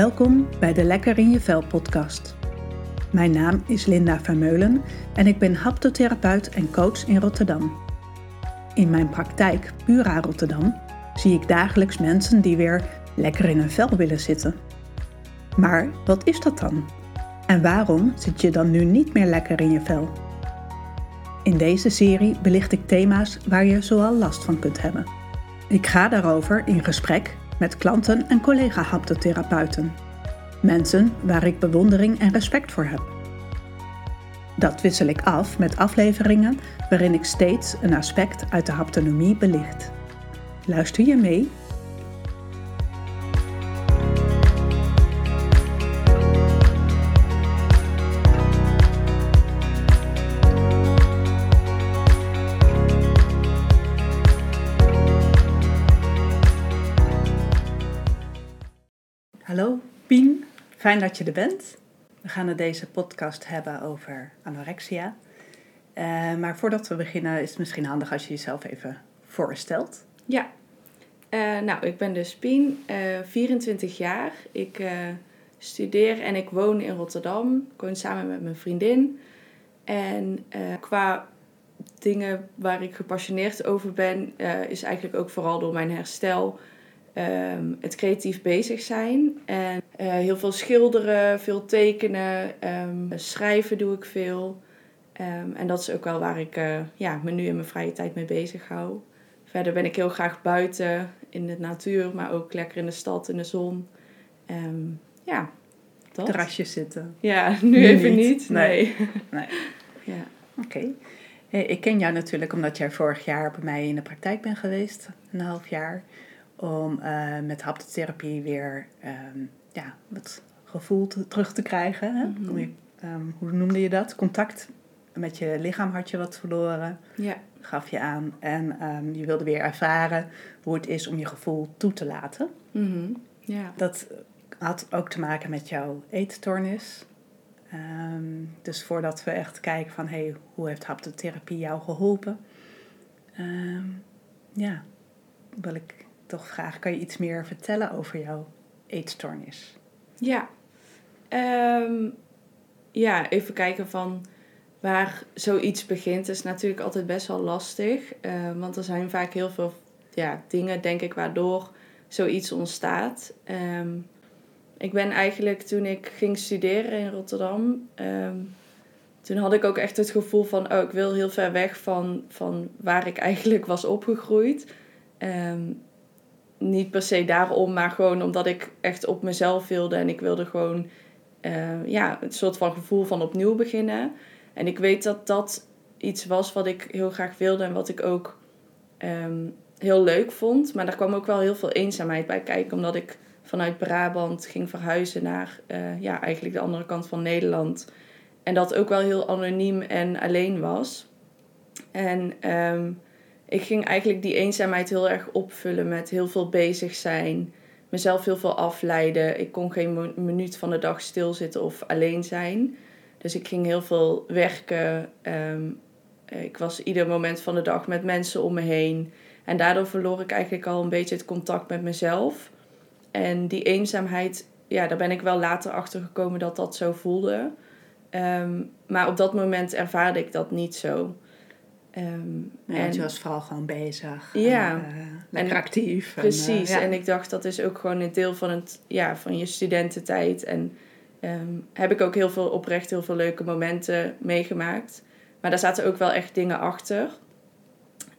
Welkom bij de Lekker in je Vel podcast. Mijn naam is Linda Vermeulen en ik ben haptotherapeut en coach in Rotterdam. In mijn praktijk Pura Rotterdam zie ik dagelijks mensen die weer lekker in hun vel willen zitten. Maar wat is dat dan? En waarom zit je dan nu niet meer lekker in je vel? In deze serie belicht ik thema's waar je zoal last van kunt hebben. Ik ga daarover in gesprek met klanten en collega-haptotherapeuten. Mensen waar ik bewondering en respect voor heb. Dat wissel ik af met afleveringen waarin ik steeds een aspect uit de haptonomie belicht. Luister je mee? Fijn dat je er bent. We gaan het deze podcast hebben over anorexia. Uh, maar voordat we beginnen is het misschien handig als je jezelf even voorstelt. Ja, uh, nou ik ben dus Pien, uh, 24 jaar. Ik studeer en ik woon in Rotterdam. Ik samen met mijn vriendin. En qua dingen waar ik gepassioneerd over ben, is eigenlijk ook vooral door mijn herstel um, het creatief bezig zijn. En uh, heel veel schilderen, veel tekenen, um, schrijven doe ik veel. Um, en dat is ook wel waar ik uh, ja, me nu in mijn vrije tijd mee bezig hou. Verder ben ik heel graag buiten in de natuur, maar ook lekker in de stad, in de zon. ja, dat. Terrasjes zitten. Ja, nu, nu even niet. Nee. nee. ja. Oké. Okay. Ik ken jou natuurlijk omdat jij vorig jaar bij mij in de praktijk bent geweest, een half jaar om uh, met haptotherapie weer um, ja, wat gevoel te, terug te krijgen. Hè? Mm -hmm. um, hoe noemde je dat? Contact met je lichaam had je wat verloren. Ja. Gaf je aan. En um, je wilde weer ervaren hoe het is om je gevoel toe te laten. Mm -hmm. ja. Dat had ook te maken met jouw eetstoornis. Um, dus voordat we echt kijken van hey, hoe heeft haptotherapie jou geholpen? Um, ja, wil ik toch vraag, kan je iets meer vertellen over jouw eetstoornis? Ja, um, ja even kijken van waar zoiets begint is natuurlijk altijd best wel lastig. Uh, want er zijn vaak heel veel ja, dingen, denk ik, waardoor zoiets ontstaat. Um, ik ben eigenlijk toen ik ging studeren in Rotterdam, toen had ik ook echt het gevoel van, oh, ik wil heel ver weg van, van waar ik eigenlijk was opgegroeid. Niet per se daarom, maar gewoon omdat ik echt op mezelf wilde. En ik wilde gewoon uh, ja, een soort van gevoel van opnieuw beginnen. En ik weet dat dat iets was wat ik heel graag wilde en wat ik ook um, heel leuk vond. Maar daar kwam ook wel heel veel eenzaamheid bij kijken, omdat ik vanuit Brabant ging verhuizen naar uh, ja, eigenlijk de andere kant van Nederland. En dat ook wel heel anoniem en alleen was. En um, ik ging eigenlijk die eenzaamheid heel erg opvullen met heel veel bezig zijn. Mezelf heel veel afleiden. Ik kon geen minuut van de dag stilzitten of alleen zijn. Dus ik ging heel veel werken. Ehm, ik was ieder moment van de dag met mensen om me heen. En daardoor verloor ik eigenlijk al een beetje het contact met mezelf. En die eenzaamheid, ja, daar ben ik wel later achter gekomen dat dat zo voelde. Ehm, maar op dat moment ervaarde ik dat niet zo. Um, en je was vooral gewoon bezig. Ja. En, uh, lekker actief. Precies. En, uh, ja. en ik dacht, dat is ook gewoon een deel van, het, ja, van je studententijd. En um, heb ik ook heel veel oprecht heel veel leuke momenten meegemaakt. Maar daar zaten ook wel echt dingen achter.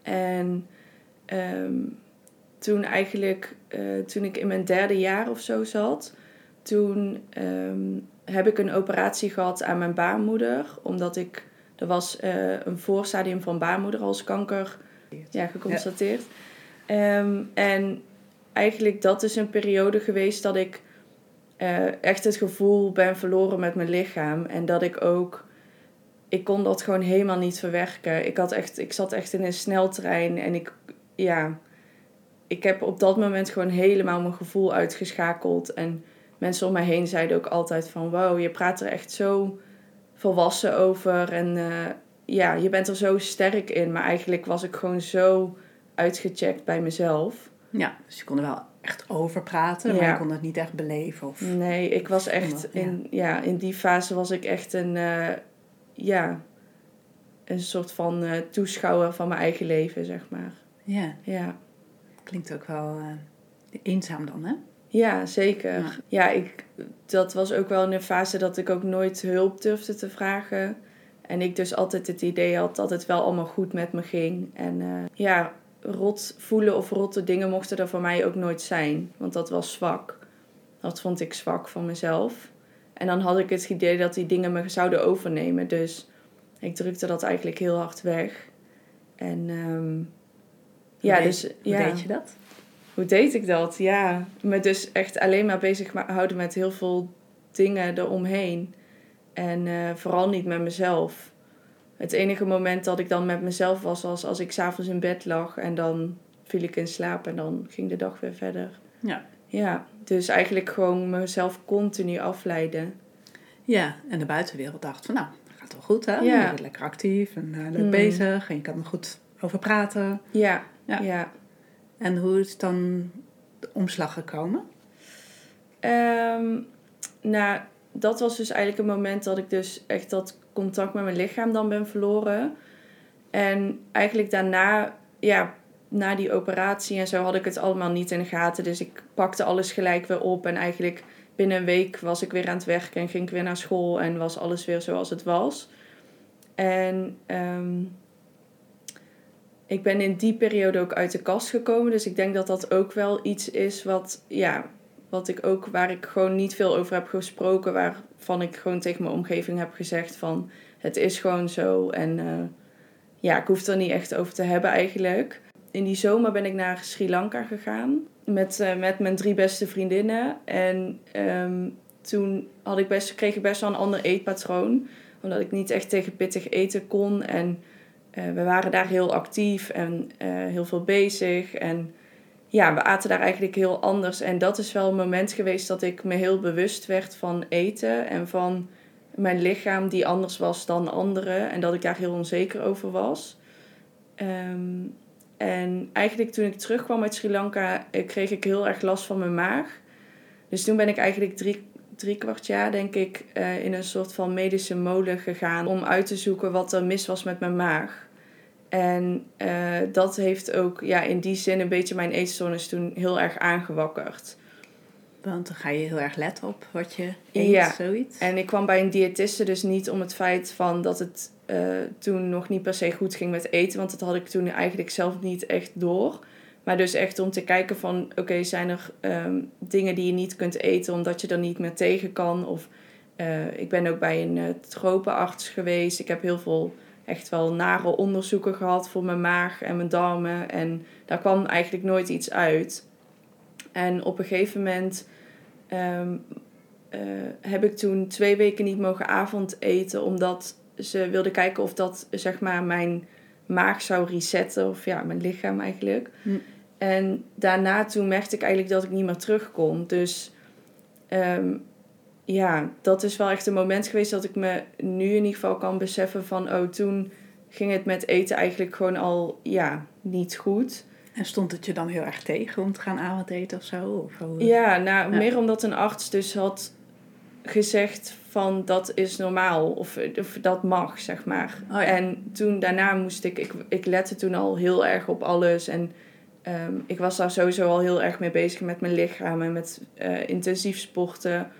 En um, toen eigenlijk, uh, toen ik in mijn derde jaar of zo zat, toen heb ik een operatie gehad aan mijn baarmoeder. Omdat ik er was uh, een voorstadium van baarmoederhalskanker ja, geconstateerd. Ja. Um, en eigenlijk dat is een periode geweest dat ik uh, echt het gevoel ben verloren met mijn lichaam. En dat ik ook... Ik kon dat gewoon helemaal niet verwerken. Ik, had echt, ik zat echt in een sneltrein en ik... Ja, ik heb op dat moment gewoon helemaal mijn gevoel uitgeschakeld. En mensen om mij heen zeiden ook altijd van... Wow, je praat er echt zo volwassen over. En uh, ja, je bent er zo sterk in. Maar eigenlijk was ik gewoon zo uitgecheckt bij mezelf. Ja, dus je kon er wel echt over praten, maar je kon het niet echt beleven. Of... Nee, ik was echt in, ja, in die fase was ik echt een, uh, ja, een soort van uh, toeschouwer van mijn eigen leven, zeg maar. Ja. Ja. Klinkt ook wel uh, eenzaam dan, hè? Ja, zeker. Ja. ja, ik, dat was ook wel een fase dat ik ook nooit hulp durfde te vragen. En ik dus altijd het idee had dat het wel allemaal goed met me ging. En ja, rot voelen of rotte dingen mochten er voor mij ook nooit zijn. Want dat was zwak. Dat vond ik zwak van mezelf. En dan had ik het idee dat die dingen me zouden overnemen. Dus ik drukte dat eigenlijk heel hard weg. En um, ja, dus... Hoe ja. deed je dat? Hoe deed ik dat? Ja, me dus echt alleen maar bezig houden met heel veel dingen eromheen. En uh, vooral niet met mezelf. Het enige moment dat ik dan met mezelf was, was als ik s'avonds in bed lag en dan viel ik in slaap en dan ging de dag weer verder. Ja. Ja, dus eigenlijk gewoon mezelf continu afleiden. Ja, en de buitenwereld dacht van nou, dat gaat wel goed hè? Ja. Je bent lekker actief en uh, leuk bezig en je kan er goed over praten. Ja. ja, ja. En hoe is dan de omslag gekomen? Um, nou, dat was dus eigenlijk een moment dat ik dus echt dat contact met mijn lichaam dan ben verloren. En eigenlijk daarna, ja, na die operatie en zo had ik het allemaal niet in de gaten. Dus ik pakte alles gelijk weer op. En eigenlijk binnen een week was ik weer aan het werken en ging ik weer naar school en was alles weer zoals het was. En um, ik ben in die periode ook uit de kast gekomen. Dus ik denk dat dat ook wel iets is wat, ja, wat ik ook, waar ik gewoon niet veel over heb gesproken. Waarvan ik gewoon tegen mijn omgeving heb gezegd van het is gewoon zo. En uh, ja, ik hoef er niet echt over te hebben eigenlijk. In die zomer ben ik naar Sri Lanka gegaan met, uh, met mijn drie beste vriendinnen. En um, toen had ik best, kreeg ik best wel een ander eetpatroon. Omdat ik niet echt tegen pittig eten kon. En we waren daar heel actief en heel veel bezig. En ja, we aten daar eigenlijk heel anders. En dat is wel een moment geweest dat ik me heel bewust werd van eten en van mijn lichaam die anders was dan anderen. En dat ik daar heel onzeker over was. Um, en eigenlijk toen ik terugkwam uit Sri Lanka, kreeg ik heel erg last van mijn maag. Dus toen ben ik eigenlijk drie, drie kwart jaar, denk ik, uh, in een soort van medische molen gegaan om uit te zoeken wat er mis was met mijn maag. En uh, dat heeft ook ja, in die zin een beetje mijn eetstoornis toen heel erg aangewakkerd. Want dan ga je heel erg letten op wat je eet, ja. zoiets. En ik kwam bij een diëtiste dus niet om het feit van dat het uh, toen nog niet per se goed ging met eten. Want dat had ik toen eigenlijk zelf niet echt door. Maar dus echt om te kijken van, oké, zijn er um, dingen die je niet kunt eten omdat je er niet meer tegen kan? Of uh, ik ben ook bij een uh, tropenarts geweest. Ik heb heel veel echt wel nare onderzoeken gehad voor mijn maag en mijn darmen. En daar kwam eigenlijk nooit iets uit. En op een gegeven moment um, heb ik toen twee weken niet mogen avondeten, omdat ze wilde kijken of dat zeg maar mijn maag zou resetten, of ja, mijn lichaam eigenlijk. Hm. En daarna toen merkte ik eigenlijk dat ik niet meer terug kon. Dus um, ja, dat is wel echt een moment geweest dat ik me nu in ieder geval kan beseffen van, oh, toen ging het met eten eigenlijk gewoon al, ja, niet goed. En stond het je dan heel erg tegen om te gaan avondeten of zo? Of hoe? Ja, nou, ja. meer omdat een arts dus had gezegd van dat is normaal of, of dat mag, zeg maar. Oh ja. En toen daarna moest ik, ik, ik lette toen al heel erg op alles en um, ik was daar sowieso al heel erg mee bezig met mijn lichaam en met uh, intensief sporten.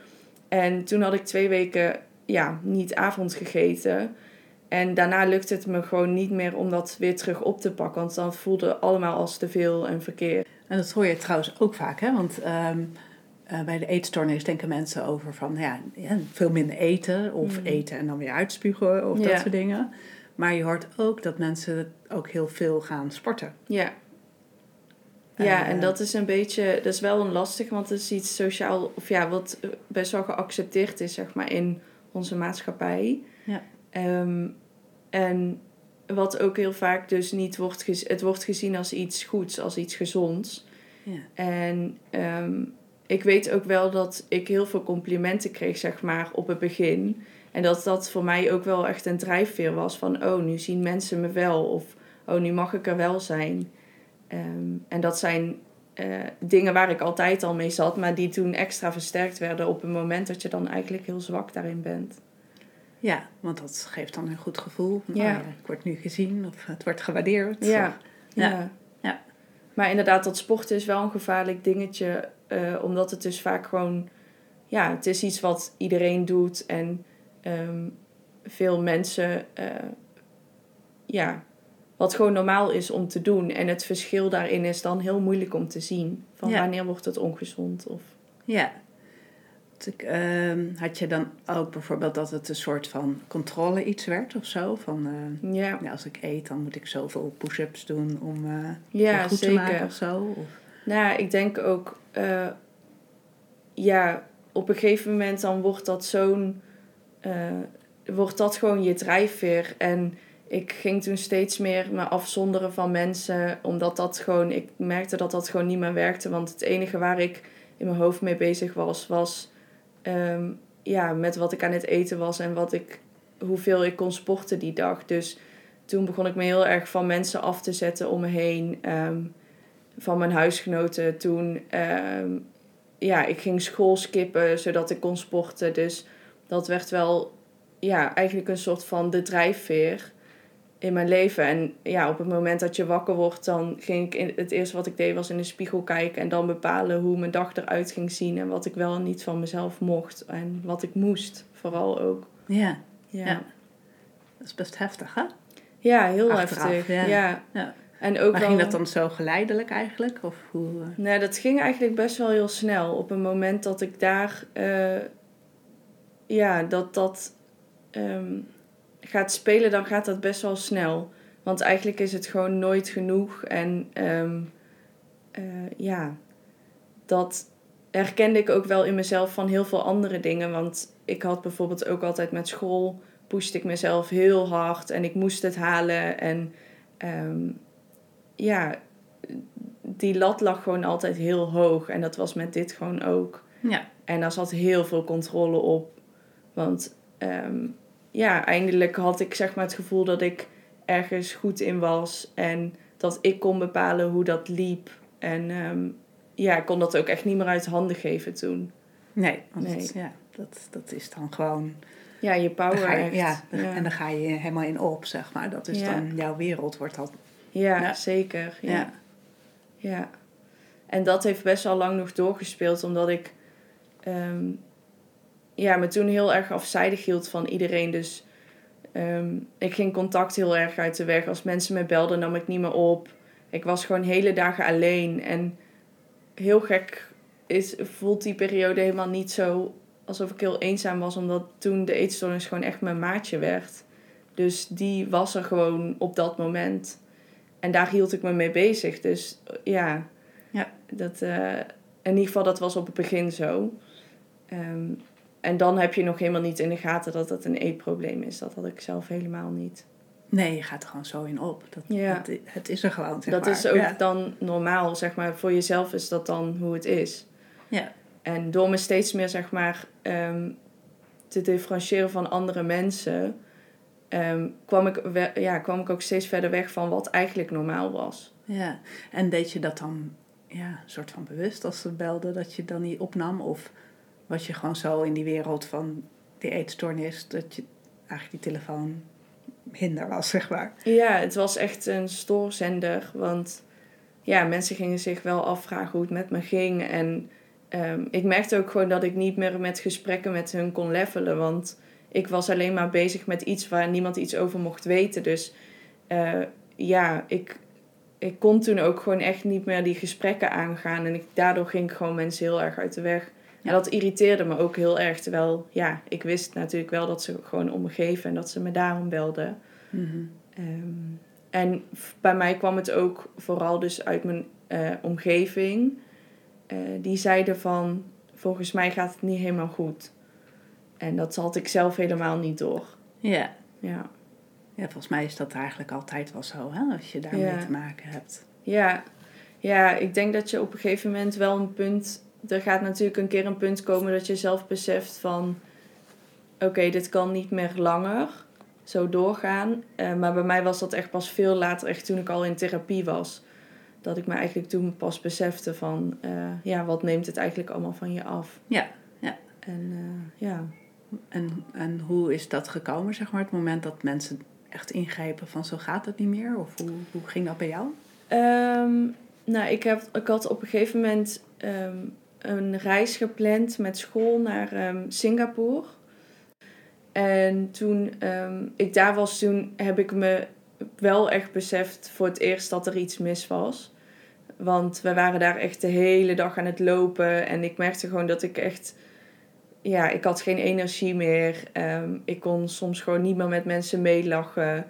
En toen had ik twee weken ja, niet avond gegeten. En daarna lukte het me gewoon niet meer om dat weer terug op te pakken. Want dan voelde het allemaal als te veel en verkeerd. En dat hoor je trouwens ook vaak, hè? Want um, uh, bij de eetstoornis denken mensen over van ja, ja veel minder eten. Of mm. eten en dan weer uitspugen of ja. dat soort dingen. Maar je hoort ook dat mensen ook heel veel gaan sporten. Ja. Ja, en dat is een beetje, dat is wel een lastig, want het is iets sociaal, of ja, wat best wel geaccepteerd is, zeg maar, in onze maatschappij. Ja. Um, en wat ook heel vaak dus niet wordt gezien, het wordt gezien als iets goeds, als iets gezonds. Ja. En um, ik weet ook wel dat ik heel veel complimenten kreeg, zeg maar, op het begin. En dat dat voor mij ook wel echt een drijfveer was van, oh, nu zien mensen me wel. Of, oh, nu mag ik er wel zijn. Um, en dat zijn eh, dingen waar ik altijd al mee zat, maar die toen extra versterkt werden op het moment dat je dan eigenlijk heel zwak daarin bent. Ja, want dat geeft dan een goed gevoel. Ja. Oh ja, ik word nu gezien of het wordt gewaardeerd. Ja. Ja. Ja. Ja. Maar inderdaad, dat sporten is wel een gevaarlijk dingetje. Eh, omdat het dus vaak gewoon... Ja, het is iets wat iedereen doet. En ehm, veel mensen... eh, ja, wat gewoon normaal is om te doen. En het verschil daarin is dan heel moeilijk om te zien. Van Ja. wanneer wordt het ongezond? Of... Ja. Ehm, had je dan ook bijvoorbeeld dat het een soort van controle iets werd of zo? Van eh, Ja, als ik eet, dan moet ik zoveel push-ups doen om ja het goed zeker. te maken of zo? Of, Nou, ik denk ook, eh, ja, op een gegeven moment dan wordt dat zo'n, eh, wordt dat gewoon je drijfveer. En ik ging toen steeds meer me afzonderen van mensen, omdat dat gewoon, ik merkte dat dat gewoon niet meer werkte. Want het enige waar ik in mijn hoofd mee bezig was, was ehm, ja, met wat ik aan het eten was en wat ik, hoeveel ik kon sporten die dag. Dus toen begon ik me heel erg van mensen af te zetten om me heen. ehm, van mijn huisgenoten toen. ehm, ja, ik ging school skippen zodat ik kon sporten. Dus dat werd wel ja, eigenlijk een soort van de drijfveer in mijn leven. En ja, op het moment dat je wakker wordt, dan ging ik in, het eerste wat ik deed was in de spiegel kijken en dan bepalen hoe mijn dag eruit ging zien en wat ik wel en niet van mezelf mocht en wat ik moest, vooral ook. ja, Ja, Ja. ja. dat is best heftig, hè? heel Achteraf, heftig. ja. Ja. Ja. En ook maar wel... ging dat dan zo geleidelijk eigenlijk? Of hoe, eh? Nee, dat ging eigenlijk best wel heel snel. Op het moment dat ik daar, eh, ja, dat dat ehm, gaat spelen, dan gaat dat best wel snel. Want eigenlijk is het gewoon nooit genoeg. En ehm, eh, ja, dat herkende ik ook wel in mezelf van heel veel andere dingen. Want ik had bijvoorbeeld ook altijd met school, pushte ik mezelf heel hard en ik moest het halen. En ehm, ja, die lat lag gewoon altijd heel hoog. En dat was met dit gewoon ook. ja. En daar zat heel veel controle op. Want ehm, ja, eindelijk had ik zeg maar het gevoel dat ik ergens goed in was. En dat ik kon bepalen hoe dat liep. En ehm, ja, ik kon dat ook echt niet meer uit handen geven toen. Nee, want Nee. het- ja, dat, dat is dan gewoon... Ja, je power je, echt. ja, ja. en dan ga je helemaal in op, zeg maar. Dat is Ja. dan jouw wereld, wordt dat... Ja, zeker. Ja. Ja. ja. En dat heeft best wel lang nog doorgespeeld, omdat ik ehm, ja, me toen heel erg afzijdig hield van iedereen. Dus ehm, ik ging contact heel erg uit de weg. Als mensen me belden, nam ik niet meer op. Ik was gewoon hele dagen alleen. En heel gek is, voelt die periode helemaal niet zo alsof ik heel eenzaam was, omdat toen de eetstoornis gewoon echt mijn maatje werd. Dus die was er gewoon op dat moment. En daar hield ik me mee bezig. Dus eh, ja, Ja. dat, eh, in ieder geval dat was op het begin zo. Ehm, en dan heb je nog helemaal niet in de gaten dat het een eetprobleem is. Dat had ik zelf helemaal niet. Nee, je gaat er gewoon zo in op. Dat, Ja. dat- het is er gewoon, zeg dat maar. is ook Ja. dan normaal, zeg maar. Voor jezelf is dat dan hoe het is. Ja. En door me steeds meer, zeg maar, ehm, te differentiëren van andere mensen... ehm, kwam, ik we- ja, kwam ik ook steeds verder weg van wat eigenlijk normaal was. Ja, en deed je dat dan ja, een soort van bewust als ze belden dat je dan niet opnam? Of was je gewoon zo in die wereld van die eetstoornis dat je eigenlijk die telefoon hinder was, zeg maar? Ja, het was echt een stoorzender. Want ja, mensen gingen zich wel afvragen hoe het met me ging. En ehm, ik merkte ook gewoon dat ik niet meer met gesprekken met hun kon levelen. Want ik was alleen maar bezig met iets waar niemand iets over mocht weten. Dus eh, ja, ik, ik kon toen ook gewoon echt niet meer die gesprekken aangaan. En ik, daardoor ging ik gewoon mensen heel erg uit de weg. Ja. En dat irriteerde me ook heel erg. Terwijl, ja, ik wist natuurlijk wel dat ze gewoon om me geven en dat ze me daarom belden. Ehm, en bij mij kwam het ook vooral dus uit mijn eh, omgeving. Eh, die zeiden van, volgens mij gaat het niet helemaal goed. En dat had ik zelf helemaal niet door. Ja. Ja, ja, volgens mij is dat eigenlijk altijd wel zo, hè? als je daarmee Ja. te maken hebt. ja. ja ik denk dat je op een gegeven moment wel een punt... Er gaat natuurlijk een keer een punt komen dat je zelf beseft van... Oké, dit kan niet meer langer zo doorgaan. Eh, maar bij mij was dat echt pas veel later, echt toen ik al in therapie was. dat ik me eigenlijk toen pas besefte van, eh, ja, wat neemt het eigenlijk allemaal van je af? Ja, ja. En eh, ja. En, en hoe is dat gekomen, zeg maar, het moment dat mensen echt ingrijpen van zo gaat het niet meer? Of hoe, hoe ging dat bij jou? Ehm, nou, ik, heb, ik had op een gegeven moment ehm, een reis gepland met school naar um, Singapore. En toen ik daar was, toen heb ik me wel echt beseft voor het eerst dat er iets mis was. Want we waren daar echt de hele dag aan het lopen. En ik merkte gewoon dat ik echt... Ja, ik had geen energie meer. Um, ik kon soms gewoon niet meer met mensen meelachen.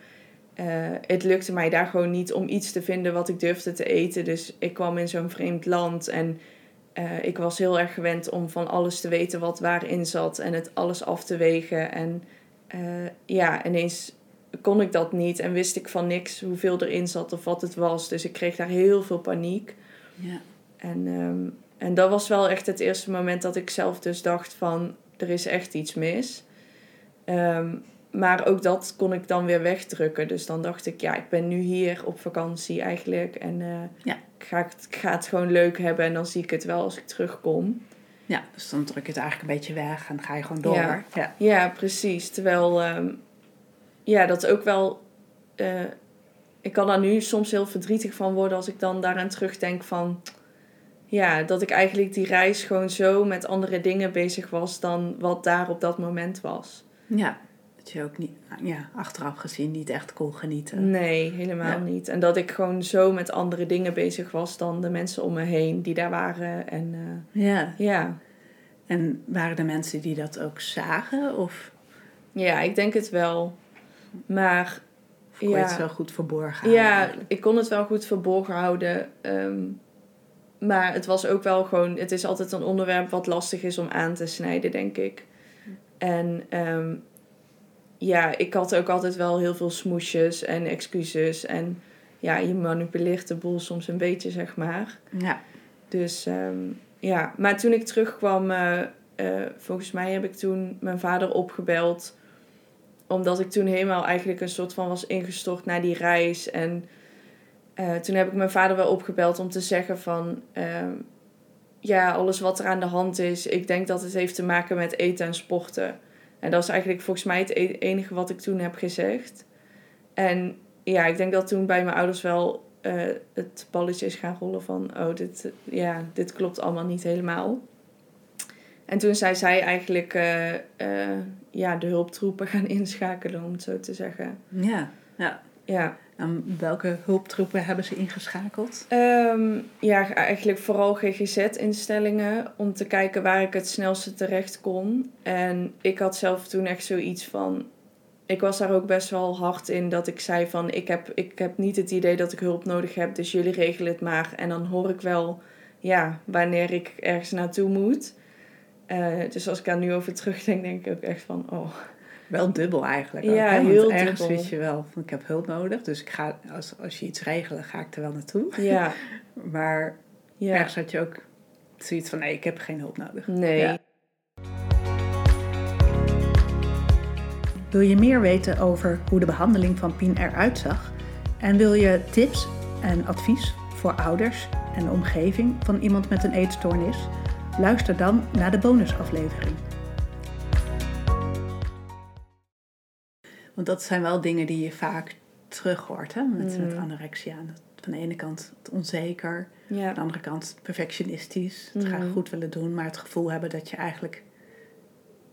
Uh, het lukte mij daar gewoon niet om iets te vinden wat ik durfde te eten. Dus ik kwam in zo'n vreemd land. En uh, ik was heel erg gewend om van alles te weten wat waarin zat. En het alles af te wegen. En uh, ja, ineens kon ik dat niet en wist ik van niks hoeveel erin zat of wat het was. Dus ik kreeg daar heel veel paniek. Ja. En, um, en dat was wel echt het eerste moment dat ik zelf dus dacht van er is echt iets mis. Um, maar ook dat kon ik dan weer wegdrukken. Dus dan dacht ik, ja, ik ben nu hier op vakantie eigenlijk. En uh, ja. ik, ga, ik ga het gewoon leuk hebben en dan zie ik het wel als ik terugkom. Ja, dus dan druk je het eigenlijk een beetje weg en ga je gewoon door. Ja, ja. ja precies. Terwijl um, ja, dat ook wel. Uh, ik kan daar nu soms heel verdrietig van worden als ik dan daaraan terugdenk van. Ja, dat ik eigenlijk die reis gewoon zo met andere dingen bezig was dan wat daar op dat moment was. Ja, dat je ook niet, ja, achteraf gezien niet echt kon genieten. Nee, helemaal niet. En dat ik gewoon zo met andere dingen bezig was dan de mensen om me heen die daar waren. En, uh, ja. ja. En waren er mensen die dat ook zagen? Of? Ja, ik denk het wel. Maar... Of ja, het wel goed verborgen houden? Ja, ik kon het wel goed verborgen houden. Ehm, maar het was ook wel gewoon... Het is altijd een onderwerp wat lastig is om aan te snijden, denk ik. En ehm, ja, ik had ook altijd wel heel veel smoesjes en excuses. En ja, je manipuleert de boel soms een beetje, zeg maar. Ja. Dus ehm, ja, maar toen ik terugkwam... Uh, volgens mij heb ik toen mijn vader opgebeld omdat ik toen helemaal eigenlijk een soort van was ingestort naar die reis. En uh, toen heb ik mijn vader wel opgebeld om te zeggen van... Uh, ja, alles wat er aan de hand is, ik denk dat het heeft te maken met eten en sporten. En dat is eigenlijk volgens mij het e-, enige wat ik toen heb gezegd. En ja, ik denk dat toen bij mijn ouders wel uh, het balletje is gaan rollen van... Oh, dit, ja, dit klopt allemaal niet helemaal. En toen zei zij eigenlijk uh, uh, ja, de hulptroepen gaan inschakelen, om het zo te zeggen. Ja, ja. ja. En welke hulptroepen hebben ze ingeschakeld? Um, ja, eigenlijk vooral GGZ-instellingen om te kijken waar ik het snelste terecht kon. En ik had zelf toen echt zoiets van. Ik was daar ook best wel hard in dat ik zei van ik heb, ik heb niet het idee dat ik hulp nodig heb, dus jullie regelen het maar. En dan hoor ik wel ja, wanneer ik ergens naartoe moet. Uh, dus als ik daar nu over terugdenk, denk ik ook echt van, oh. Wel dubbel eigenlijk. Ook, ja, hè? Want heel ergens dubbel. wist je wel van, ik heb hulp nodig. Dus ik ga, als, als je iets regelt, ga ik er wel naartoe. Ja. maar ja. ergens had je ook zoiets van, nee, ik heb geen hulp nodig. Nee. Ja. Wil je meer weten over hoe de behandeling van Pien eruit zag? En wil je tips en advies voor ouders en de omgeving van iemand met een eetstoornis? Luister dan naar de bonusaflevering. Want dat zijn wel dingen die je vaak terug hoort hè? Met, met mm. anorexia. Van de ene kant het onzeker, ja. aan de andere kant perfectionistisch. Het graag mm. goed willen doen, maar het gevoel hebben dat je eigenlijk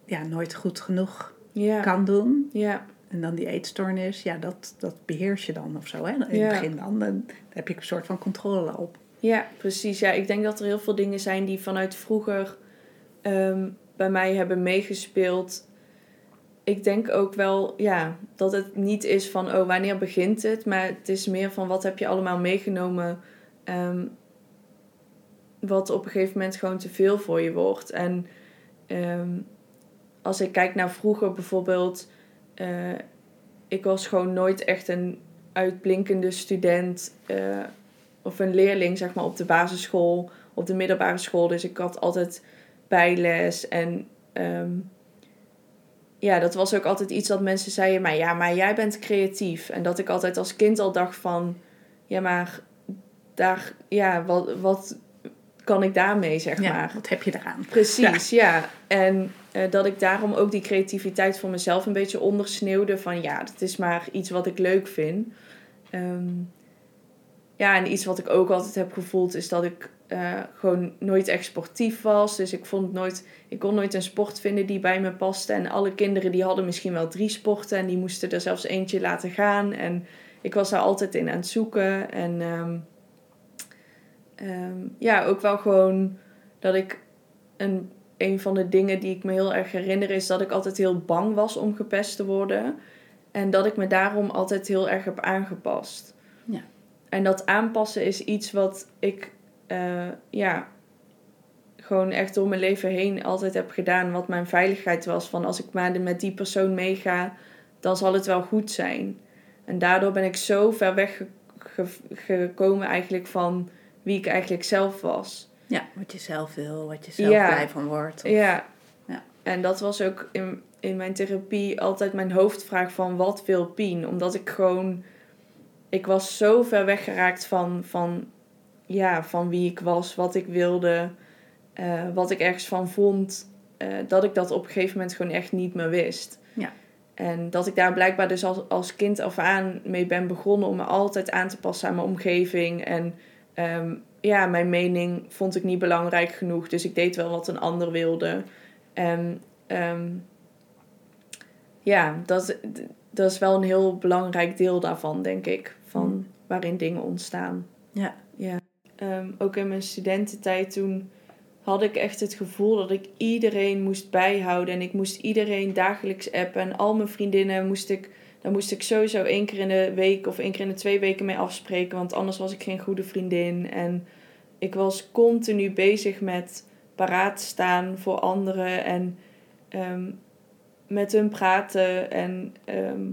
ja, nooit goed genoeg kan doen. Ja. En dan die eetstoornis, ja, dat, dat beheers je dan of zo. Hè? In het begin dan, dan heb je een soort van controle op. Ja, precies. Ja, ik denk dat er heel veel dingen zijn die vanuit vroeger um, bij mij hebben meegespeeld. Ik denk ook wel ja, dat het niet is van, oh, wanneer begint het? Maar het is meer van, wat heb je allemaal meegenomen... Um, wat op een gegeven moment gewoon te veel voor je wordt. En um, als ik kijk naar vroeger bijvoorbeeld... Uh, ik was gewoon nooit echt een uitblinkende student... Uh, of een leerling zeg maar, op de basisschool, op de middelbare school. Dus ik had altijd bijles. En um, ja, dat was ook altijd iets dat mensen zeiden, maar ja, maar jij bent creatief. En dat ik altijd als kind al dacht van, ja, maar daar, ja, wat, wat kan ik daarmee, zeg Ja, maar. wat heb je eraan? Precies, ja. En eh, dat ik daarom ook die creativiteit voor mezelf een beetje ondersneeuwde. Van ja, dat is maar iets wat ik leuk vind. Ehm, ja, en iets wat ik ook altijd heb gevoeld is dat ik eh, gewoon nooit echt sportief was. Dus ik vond nooit, ik kon nooit een sport vinden die bij me paste. En alle kinderen die hadden misschien wel drie sporten en die moesten er zelfs eentje laten gaan. En ik was daar altijd in aan het zoeken. En ehm, ehm, ja, ook wel gewoon dat ik een, een van de dingen die ik me heel erg herinner is dat ik altijd heel bang was om gepest te worden. En dat ik me daarom altijd heel erg heb aangepast. Ja. En dat aanpassen is iets wat ik, eh, ja, gewoon echt door mijn leven heen altijd heb gedaan. Wat mijn veiligheid was. Van als ik maar met die persoon meega, dan zal het wel goed zijn. En daardoor ben ik zo ver weggekomen eigenlijk van wie ik eigenlijk zelf was. Ja, wat je zelf wil, wat je zelf Ja. blij van wordt. of- Ja. Ja. En dat was ook in, in mijn therapie altijd mijn hoofdvraag van wat wil Pien? Omdat ik gewoon... Ik was zo ver weggeraakt van, van, ja, van wie ik was, wat ik wilde, eh, wat ik ergens van vond. eh, dat ik dat op een gegeven moment gewoon echt niet meer wist. Ja. En dat ik daar blijkbaar dus als, als kind af aan mee ben begonnen om me altijd aan te passen aan mijn omgeving. En ehm, ja, mijn mening vond ik niet belangrijk genoeg. Dus ik deed wel wat een ander wilde. En ehm, ja, dat, dat is wel een heel belangrijk deel daarvan, denk ik. Van Mm. waarin dingen ontstaan. Ja. ja. Ehm, ook in mijn studententijd toen had ik echt het gevoel dat ik iedereen moest bijhouden. En ik moest iedereen dagelijks appen. En al mijn vriendinnen moest ik... Daar moest ik sowieso één keer in de week of één keer in de twee weken mee afspreken. Want anders was ik geen goede vriendin. En ik was continu bezig met paraat staan voor anderen. En ehm, met hun praten. En ehm,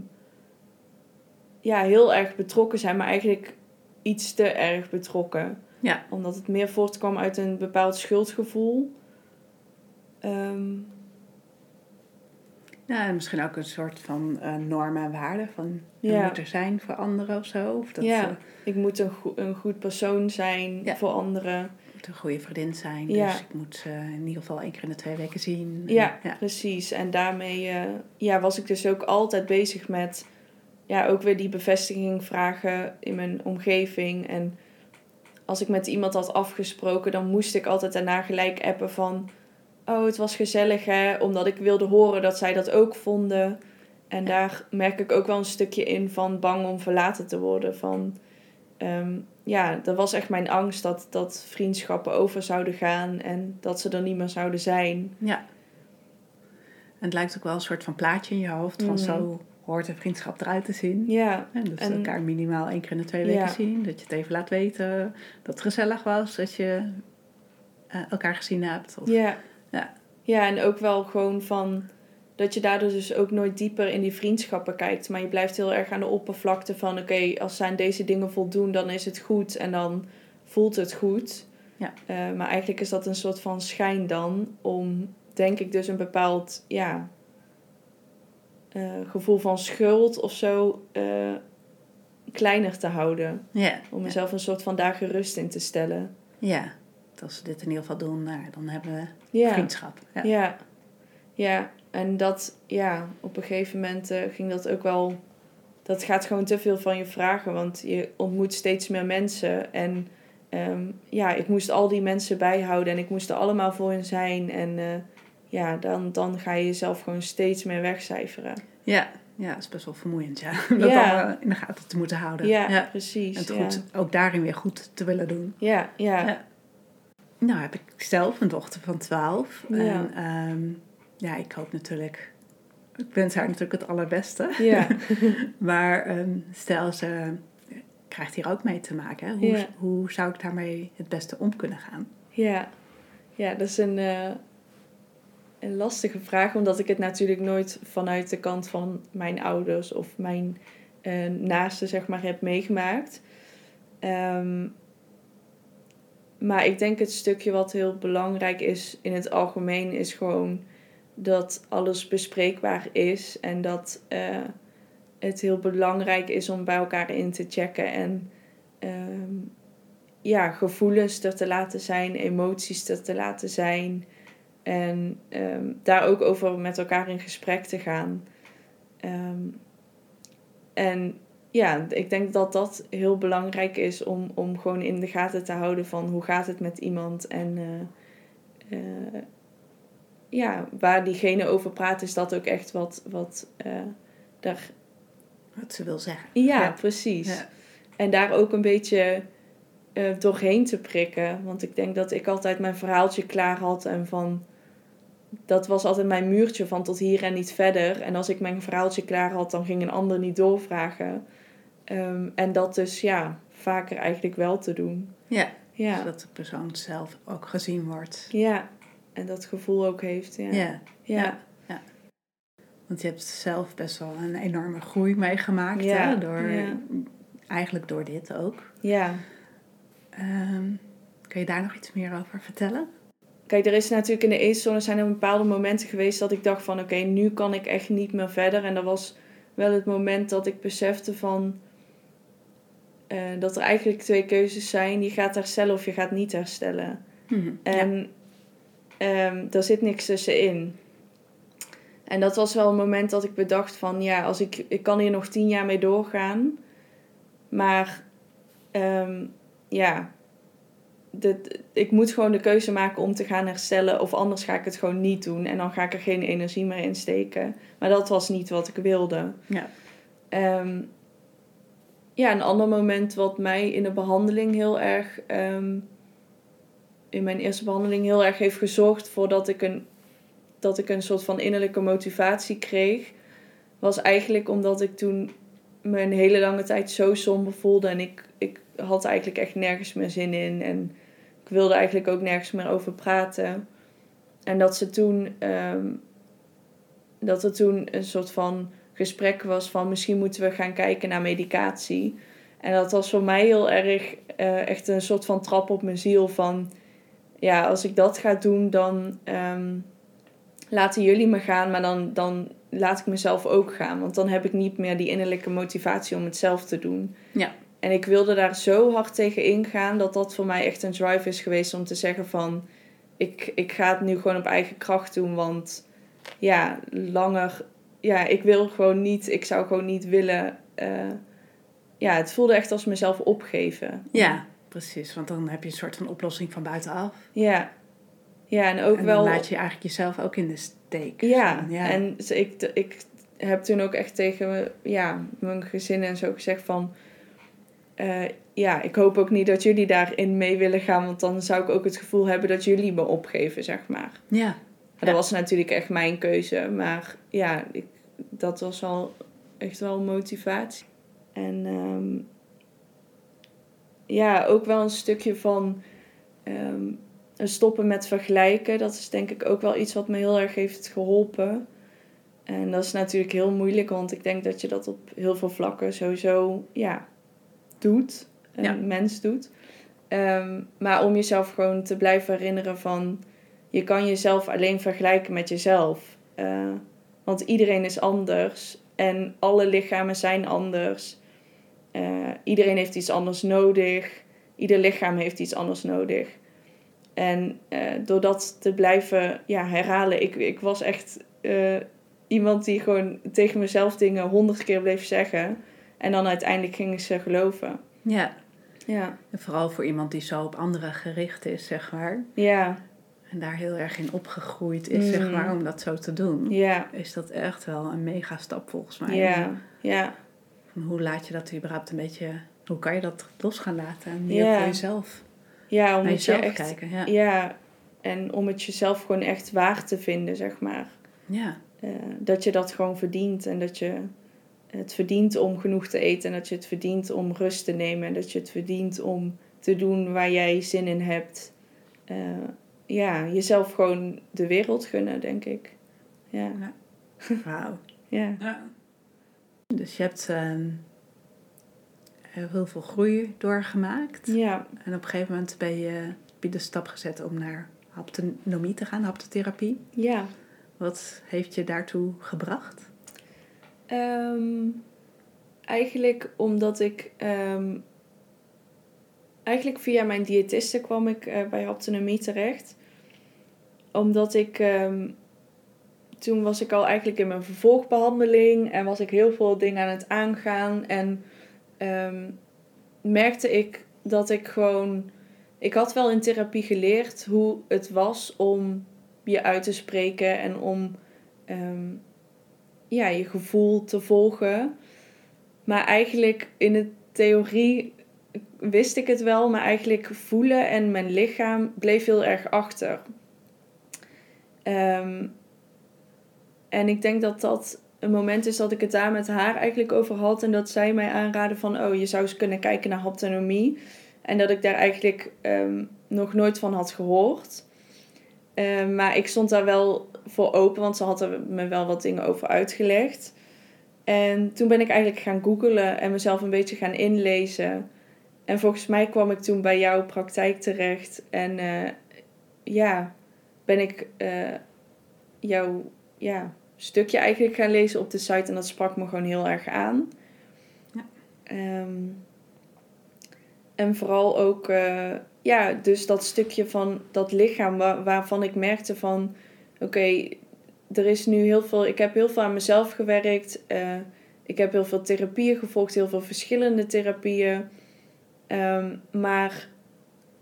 ja, heel erg betrokken zijn. Maar eigenlijk iets te erg betrokken. Ja. Omdat het meer voortkwam uit een bepaald schuldgevoel. Ehm, Ja, en misschien ook een soort van eh, normen en waarden. Van je Ja. moet er zijn voor anderen of zo. Of dat Ja. eh, ik moet een, goe- een goed persoon zijn Ja. voor anderen. je moet een goede vriendin zijn. Ja. Dus ik moet ze in ieder geval één keer in de twee weken zien. Ja, ja. precies. En daarmee eh, ja, was ik dus ook altijd bezig met... Ja, ook weer die bevestiging vragen in mijn omgeving. En als ik met iemand had afgesproken... dan moest ik altijd daarna gelijk appen van... Oh, het was gezellig hè. Omdat ik wilde horen dat zij dat ook vonden. En daar merk ik ook wel een stukje in van bang om verlaten te worden. Van, ehm, ja, dat was echt mijn angst dat, dat vriendschappen over zouden gaan. En dat ze er niet meer zouden zijn. Ja. En het lijkt ook wel een soort van plaatje in je hoofd. Van Mhm. zo hoort een vriendschap eruit te zien. Ja, En dus En- elkaar minimaal één keer in de twee weken Ja. zien. Dat je het even laat weten. Dat het gezellig was. Dat je eh, elkaar gezien hebt. Of, ja. Ja. Ja, en ook wel gewoon van dat je daardoor dus ook nooit dieper in die vriendschappen kijkt. Maar je blijft heel erg aan de oppervlakte van oké, als zij aan deze dingen voldoen, dan is het goed en dan voelt het goed. Ja. Eh, maar eigenlijk is dat een soort van schijn dan om, denk ik, dus een bepaald ja, eh, gevoel van schuld of zo eh, kleiner te houden. Ja. Om mezelf een soort van daar gerust in te stellen. ja. Als we dit in ieder geval doen, nou, dan hebben we Ja. vriendschap. Ja. Ja. ja, en dat, ja, op een gegeven moment eh, ging dat ook wel. Dat gaat gewoon te veel van je vragen, want je ontmoet steeds meer mensen. En ehm, ja, ik moest al die mensen bijhouden en ik moest er allemaal voor hen zijn. En ja, dan, dan ga je jezelf gewoon steeds meer wegcijferen. Ja. ja, dat is best wel vermoeiend, ja. Om dat Ja. allemaal in de gaten te moeten houden. Ja, precies. En het ja. goed, ook daarin weer goed te willen doen. Ja, ja. Ja. Nou heb ik zelf een dochter van 12. Ja. En ehm, ja, ik hoop natuurlijk... Ik wens haar natuurlijk het allerbeste. ja. Maar ehm, stel ze krijgt hier ook mee te maken. Hè? Hoe, Ja. hoe zou ik daarmee het beste om kunnen gaan? Ja, ja dat is een, eh, een lastige vraag, omdat ik het natuurlijk nooit vanuit de kant van mijn ouders of mijn eh naasten, zeg maar, heb meegemaakt. Ehm, maar ik denk het stukje wat heel belangrijk is in het algemeen, is gewoon dat alles bespreekbaar is en dat eh, het heel belangrijk is om bij elkaar in te checken en ehm, ja, gevoelens er te laten zijn, emoties er te laten zijn. En ehm, daar ook over met elkaar in gesprek te gaan. Ehm, en ja, ik denk dat dat heel belangrijk is om, om gewoon in de gaten te houden van hoe gaat het met iemand. En uh, uh, ja, waar diegene over praat, is dat ook echt wat, wat uh, daar... Wat ze wil zeggen. Ja, precies. Ja. En daar ook een beetje doorheen te prikken. Want ik denk dat ik altijd mijn verhaaltje klaar had en van dat was altijd mijn muurtje van tot hier en niet verder. En als ik mijn verhaaltje klaar had, dan ging een ander niet doorvragen. Um, en dat dus ja, vaker eigenlijk wel te doen. Ja, ja. zodat de persoon zelf ook gezien wordt. Ja, en dat gevoel ook heeft. Ja. Ja. ja. ja. Want je hebt zelf best wel een enorme groei meegemaakt. Ja. Hè? Door, Eigenlijk door dit ook. Ja. Um, kun je daar nog iets meer over vertellen? Kijk, er is natuurlijk in de eetzone zijn er bepaalde momenten geweest dat ik dacht van oké, nu kan ik echt niet meer verder. En dat was wel het moment dat ik besefte van uh, dat er eigenlijk twee keuzes zijn. Je gaat herstellen of je gaat niet herstellen. Hmm, en ja. um, daar zit niks tussenin. En dat was wel een moment dat ik bedacht van ja, als ik, ik kan hier nog tien jaar mee doorgaan. Maar um, ja, ik moet gewoon de keuze maken om te gaan herstellen. Of anders ga ik het gewoon niet doen. En dan ga ik er geen energie meer in steken. Maar dat was niet wat ik wilde. Ja. Um, ja, een ander moment wat mij in de behandeling heel erg... Um, in mijn eerste behandeling heel erg heeft gezorgd voor dat ik een, dat ik een soort van innerlijke motivatie kreeg. Was eigenlijk omdat ik toen me een hele lange tijd zo somber voelde. En ik, ik had eigenlijk echt nergens meer zin in. En ik wilde eigenlijk ook nergens meer over praten. En dat ze toen, um, dat er toen een soort van gesprek was van misschien moeten we gaan kijken naar medicatie. En dat was voor mij heel erg uh, echt een soort van trap op mijn ziel van ja, als ik dat ga doen, dan um, laten jullie me gaan, maar dan, dan laat ik mezelf ook gaan. Want dan heb ik niet meer die innerlijke motivatie om het zelf te doen. Ja. En ik wilde daar zo hard tegen ingaan dat dat voor mij echt een drive is geweest om te zeggen van ik, ik ga het nu gewoon op eigen kracht doen. Want ja, langer, ja, ik wil gewoon niet, ik zou gewoon niet willen. Uh, ja, het voelde echt als mezelf opgeven. Ja, precies. Want dan heb je een soort van oplossing van buitenaf. Ja. Ja, en ook en wel. Dan laat je eigenlijk jezelf ook in de steek. Ja, ja. en ik, ik heb toen ook echt tegen ja, mijn gezin en zo gezegd van uh, ja, ik hoop ook niet dat jullie daarin mee willen gaan, want dan zou ik ook het gevoel hebben dat jullie me opgeven, zeg maar. Ja. Maar dat was natuurlijk echt mijn keuze, maar ja, ik, dat was wel echt wel motivatie. En um, ja, ook wel een stukje van um, stoppen met vergelijken. Dat is denk ik ook wel iets wat me heel erg heeft geholpen. En dat is natuurlijk heel moeilijk, want ik denk dat je dat op heel veel vlakken sowieso ja, doet, een ja. mens doet. Um, maar om jezelf gewoon te blijven herinneren van je kan jezelf alleen vergelijken met jezelf. Uh, want iedereen is anders en alle lichamen zijn anders. Uh, iedereen heeft iets anders nodig. Ieder lichaam heeft iets anders nodig. En uh, door dat te blijven ja, herhalen, ik, ik was echt iemand die gewoon tegen mezelf dingen honderd keer bleef zeggen. En dan uiteindelijk gingen ze geloven. Ja. Ja. En vooral voor iemand die zo op anderen gericht is, zeg maar. Ja. En daar heel erg in opgegroeid is, mm. zeg maar, om dat zo te doen. Ja. Is dat echt wel een mega stap volgens mij. Ja. Ja. Van hoe laat je dat überhaupt een beetje... Hoe kan je dat los gaan laten? En meer ja. voor jezelf. Ja, om jezelf je echt, kijken. Ja. ja. En om het jezelf gewoon echt waar te vinden, zeg maar. Ja. Uh, dat je dat gewoon verdient en dat je het verdient om genoeg te eten en dat je het verdient om rust te nemen en dat je het verdient om te doen waar jij zin in hebt. Uh, ja, jezelf gewoon de wereld gunnen, denk ik. Ja. ja. Wauw. ja. ja. Dus je hebt uh, heel veel groei doorgemaakt. Ja. En op een gegeven moment ben je, heb je de stap gezet om naar haptonomie te gaan, haptotherapie. Ja. Wat heeft je daartoe gebracht? Um, eigenlijk omdat ik um, eigenlijk via mijn diëtiste kwam ik uh, bij haptonomie terecht. Omdat ik... ehm, toen was ik al eigenlijk in mijn vervolgbehandeling. En was ik heel veel dingen aan het aangaan. En ehm, merkte ik dat ik gewoon... Ik had wel in therapie geleerd hoe het was om je uit te spreken. En om ehm, ja, je gevoel te volgen. Maar eigenlijk in de theorie wist ik het wel, maar eigenlijk voelen en mijn lichaam bleef heel erg achter. Ehm, en ik denk dat dat een moment is dat ik het daar met haar eigenlijk over had. En dat zij mij aanraden van, oh, je zou eens kunnen kijken naar haptonomie. En dat ik daar eigenlijk ehm, nog nooit van had gehoord. Ehm, maar ik stond daar wel voor open, want ze had er me wel wat dingen over uitgelegd. En toen ben ik eigenlijk gaan googlen en mezelf een beetje gaan inlezen. En volgens mij kwam ik toen bij jouw praktijk terecht. En uh, ja, ben ik uh, jouw ja, stukje eigenlijk gaan lezen op de site. En dat sprak me gewoon heel erg aan. Ja. Um, en vooral ook, uh, ja, dus dat stukje van dat lichaam waar, waarvan ik merkte van... Oké, er is nu heel veel... Ik heb heel veel aan mezelf gewerkt. ik heb heel veel therapieën gevolgd. Heel veel verschillende therapieën. Um, maar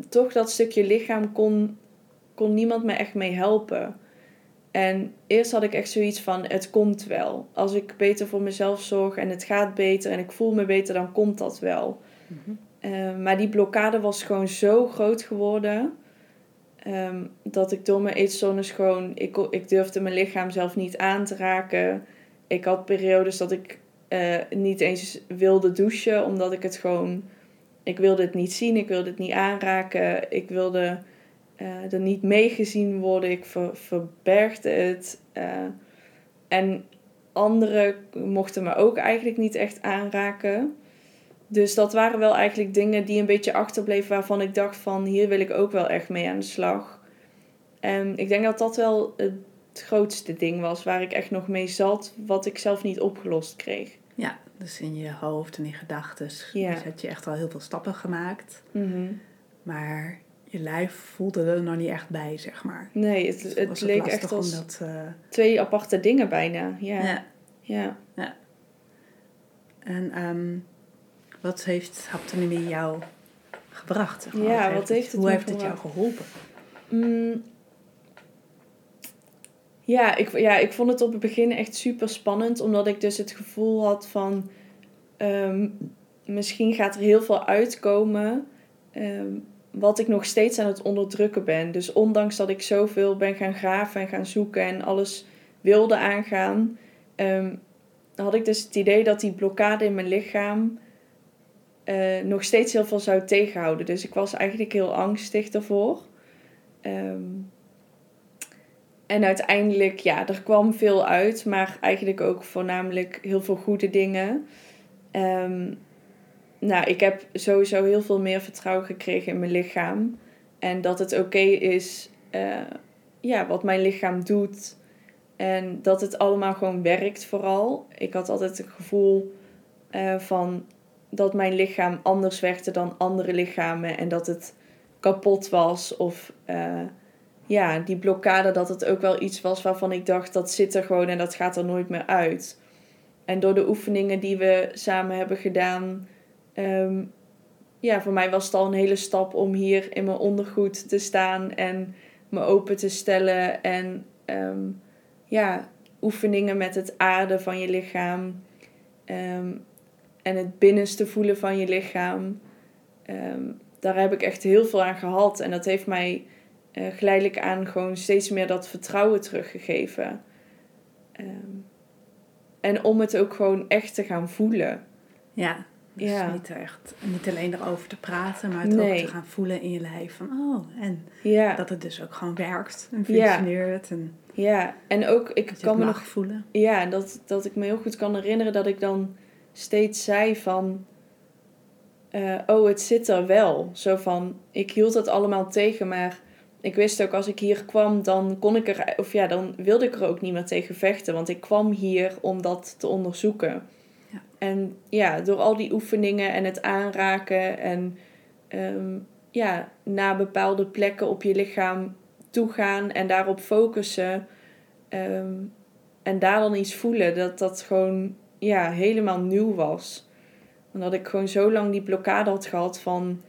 toch dat stukje lichaam kon, kon niemand me echt mee helpen. En eerst had ik echt zoiets van: het komt wel. Als ik beter voor mezelf zorg en het gaat beter en ik voel me beter, dan komt dat wel. Mm maar die blokkade was gewoon zo groot geworden. Um, dat ik door mijn eetstoornis gewoon... Ik, ik durfde mijn lichaam zelf niet aan te raken. Ik had periodes dat ik uh, niet eens wilde douchen. Omdat ik het gewoon ik wilde het niet zien, ik wilde het niet aanraken, ik wilde uh, er niet meegezien worden, ik ver, verbergde het. Uh, en anderen mochten me ook eigenlijk niet echt aanraken. Dus dat waren wel eigenlijk dingen die een beetje achterbleven waarvan ik dacht van hier wil ik ook wel echt mee aan de slag. En ik denk dat dat wel het grootste ding was waar ik echt nog mee zat, wat ik zelf niet opgelost kreeg. Ja, dus in je hoofd en in gedachten ja. dus had je echt al heel veel stappen gemaakt. Mm Maar je lijf voelde er nog niet echt bij, zeg maar. Nee, het, dus het leek echt als dat, uh... twee aparte dingen bijna. Ja. Ja. ja. ja. En um, wat heeft haptonomie jou gebracht? Zeg maar? Ja, wat, wat heeft het, Hoe heeft het jou geholpen? Mm. Ja ik, ja, ik vond het op het begin echt super spannend, omdat ik dus het gevoel had van Ehm, misschien gaat er heel veel uitkomen ehm, wat ik nog steeds aan het onderdrukken ben. Dus ondanks dat ik zoveel ben gaan graven en gaan zoeken en alles wilde aangaan, um, had ik dus het idee dat die blokkade in mijn lichaam uh, nog steeds heel veel zou tegenhouden. Dus ik was eigenlijk heel angstig daarvoor. en uiteindelijk, ja, er kwam veel uit, maar eigenlijk ook voornamelijk heel veel goede dingen. Um, nou, ik heb sowieso heel veel meer vertrouwen gekregen in mijn lichaam. En dat het oké is uh, ja, wat mijn lichaam doet. En dat het allemaal gewoon werkt vooral. Ik had altijd het gevoel uh, van dat mijn lichaam anders werkte dan andere lichamen. En dat het kapot was. Of uh, ja, die blokkade dat het ook wel iets was waarvan ik dacht dat zit er gewoon en dat gaat er nooit meer uit. En door de oefeningen die we samen hebben gedaan, um, ja, voor mij was het al een hele stap om hier in mijn ondergoed te staan en me open te stellen. En um, ja, oefeningen met het aarden van je lichaam um, en het binnenste voelen van je lichaam. daar heb ik echt heel veel aan gehad. En dat heeft mij uh, geleidelijk aan gewoon steeds meer dat vertrouwen teruggegeven. Um, en om het ook gewoon echt te gaan voelen. Ja, dus ja. niet, echt, niet alleen erover te praten, maar het ook te gaan voelen in je lijf. Van, oh, en ja. dat het dus ook gewoon werkt en functioneert. Ja, en ja. en ook, ik kan me nog voelen. Ja, dat, dat ik me heel goed kan herinneren dat ik dan steeds zei van... Uh, oh, het zit er wel. Zo van, ik hield het allemaal tegen, maar ik wist ook als ik hier kwam, dan kon ik er, of ja, dan wilde ik er ook niet meer tegen vechten. Want ik kwam hier om dat te onderzoeken. Ja. En ja, door al die oefeningen en het aanraken en ehm, ja, naar bepaalde plekken op je lichaam toe gaan en daarop focussen. Ehm, en daar dan iets voelen. Dat dat gewoon ja, helemaal nieuw was. Omdat ik gewoon zo lang die blokkade had gehad van...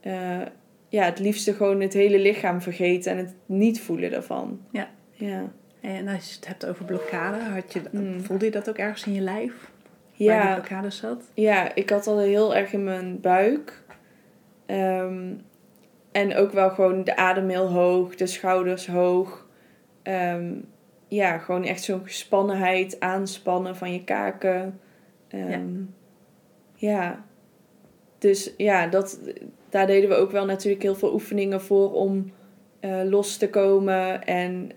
eh, ja, het liefste gewoon het hele lichaam vergeten en het niet voelen daarvan. Ja. Ja. En als je het hebt over blokkade, had je, Mm. voelde je dat ook ergens in je lijf? Waar die Ja, blokkade zat? ja, ik had al heel erg in mijn buik. Ehm, en ook wel gewoon de adem heel hoog, de schouders hoog. Ehm, ja, gewoon echt zo'n gespannenheid, aanspannen van je kaken. Ehm, ja. Dus ja, dat, daar deden we ook wel natuurlijk heel veel oefeningen voor om eh, los te komen. En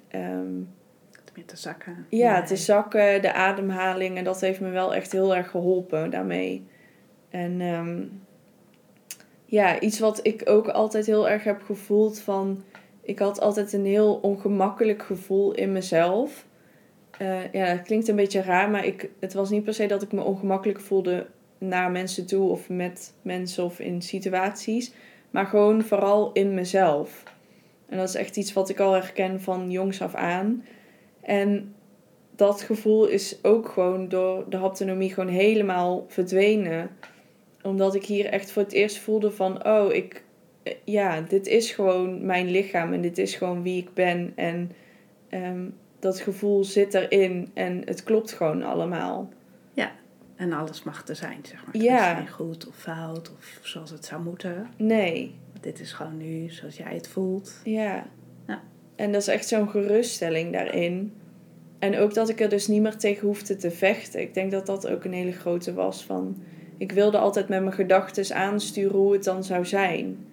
Meer te zakken. ja, Nee. te zakken, de ademhaling. En dat heeft me wel echt heel erg geholpen daarmee. En ehm, ja, iets wat ik ook altijd heel erg heb gevoeld van... Ik had altijd een heel ongemakkelijk gevoel in mezelf. Eh, ja, het klinkt een beetje raar, maar ik, het was niet per se dat ik me ongemakkelijk voelde naar mensen toe of met mensen of in situaties. Maar gewoon vooral in mezelf. En dat is echt iets wat ik al herken van jongs af aan. En dat gevoel is ook gewoon door de haptonomie gewoon helemaal verdwenen. Omdat ik hier echt voor het eerst voelde van, oh, ik, ja, dit is gewoon mijn lichaam en dit is gewoon wie ik ben. En ehm, dat gevoel zit erin en het klopt gewoon allemaal. En alles mag er zijn, zeg maar. Ja. Het is geen goed of fout of zoals het zou moeten. Nee, Dit is gewoon nu zoals jij het voelt. ja. Ja. En dat is echt zo'n geruststelling daarin. En ook dat ik er dus niet meer tegen hoefde te vechten. Ik denk dat dat ook een hele grote was van... Ik wilde altijd met mijn gedachten aansturen hoe het dan zou zijn.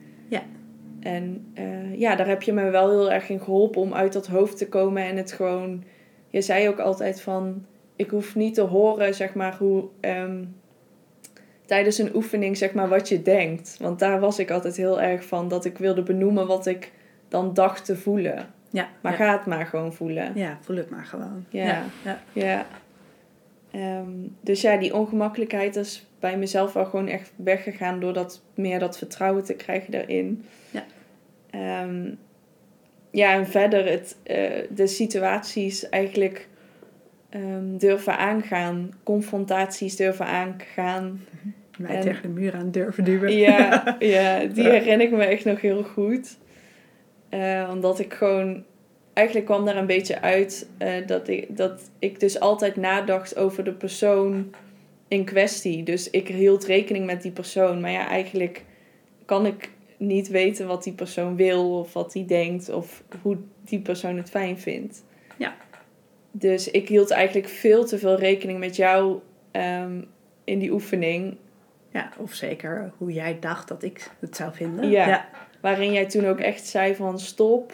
En eh, ja, daar heb je me wel heel erg in geholpen om uit dat hoofd te komen en het gewoon... Je zei ook altijd van... Ik hoef niet te horen, zeg maar, hoe... ehm, tijdens een oefening, zeg maar, wat je denkt. Want daar was ik altijd heel erg van dat ik wilde benoemen wat ik dan dacht te voelen. Ja. Maar ja. ga het maar gewoon voelen. Ja, voel het maar gewoon. Ja. ja. ja. Ja. Ehm, dus ja, die ongemakkelijkheid is bij mezelf wel gewoon echt weggegaan door dat, meer dat vertrouwen te krijgen daarin. Ja. Ehm, ja, en verder het, eh, de situaties eigenlijk ehm, durven aangaan, confrontaties durven aangaan. Mij En- tegen de muur aan durven duwen. Ja, ja, die herinner ik me echt nog heel goed. Eh, omdat ik gewoon... Eigenlijk kwam daar een beetje uit eh, dat, ik, dat ik dus altijd nadacht over de persoon in kwestie. Dus ik hield rekening met die persoon. Maar ja, eigenlijk kan ik niet weten wat die persoon wil of wat hij denkt of hoe die persoon het fijn vindt. Ja. Dus ik hield eigenlijk veel te veel rekening met jou ehm, in die oefening. Ja, of zeker hoe jij dacht dat ik het zou vinden. Ja. ja. Waarin jij toen ook echt zei van stop.